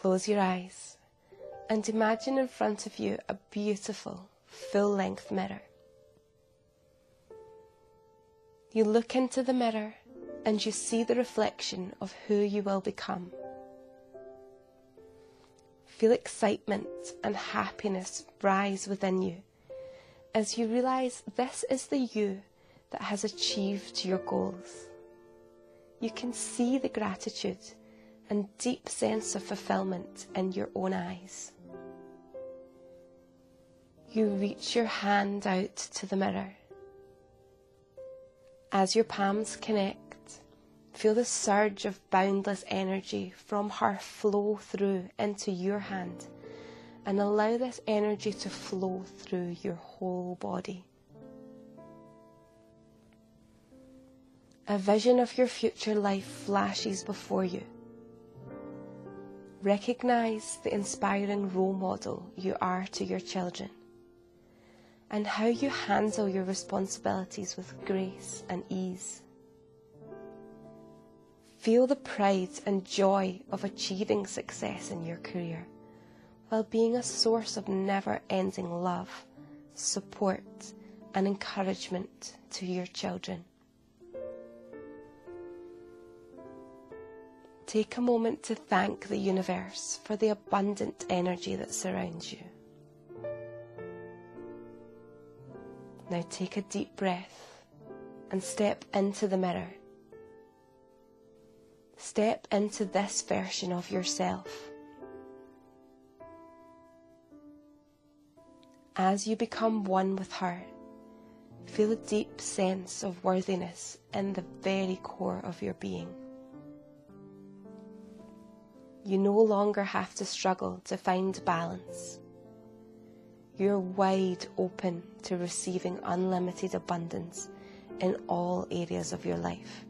Close your eyes and imagine in front of you a beautiful full length mirror. You look into the mirror and you see the reflection of who you will become. Feel excitement and happiness rise within you as you realize this is the you that has achieved your goals. You can see the gratitude and deep sense of fulfillment in your own eyes. You reach your hand out to the mirror. As your palms connect, feel the surge of boundless energy from her flow through into your hand and allow this energy to flow through your whole body. A vision of your future life flashes before you. Recognize the inspiring role model you are to your children and how you handle your responsibilities with grace and ease. Feel the pride and joy of achieving success in your career while being a source of never ending love, support, and encouragement to your children. Take a moment to thank the universe for the abundant energy that surrounds you. Now take a deep breath and step into the mirror. Step into this version of yourself. As you become one with her, feel a deep sense of worthiness in the very core of your being. You no longer have to struggle to find balance. You're wide open to receiving unlimited abundance in all areas of your life.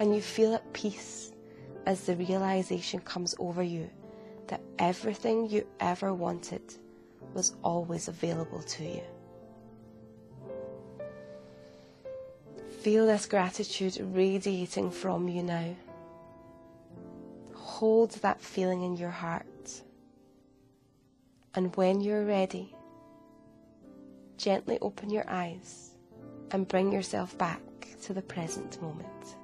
And you feel at peace as the realization comes over you that everything you ever wanted was always available to you. Feel this gratitude radiating from you now hold that feeling in your heart. And when you're ready, gently open your eyes and bring yourself back to the present moment.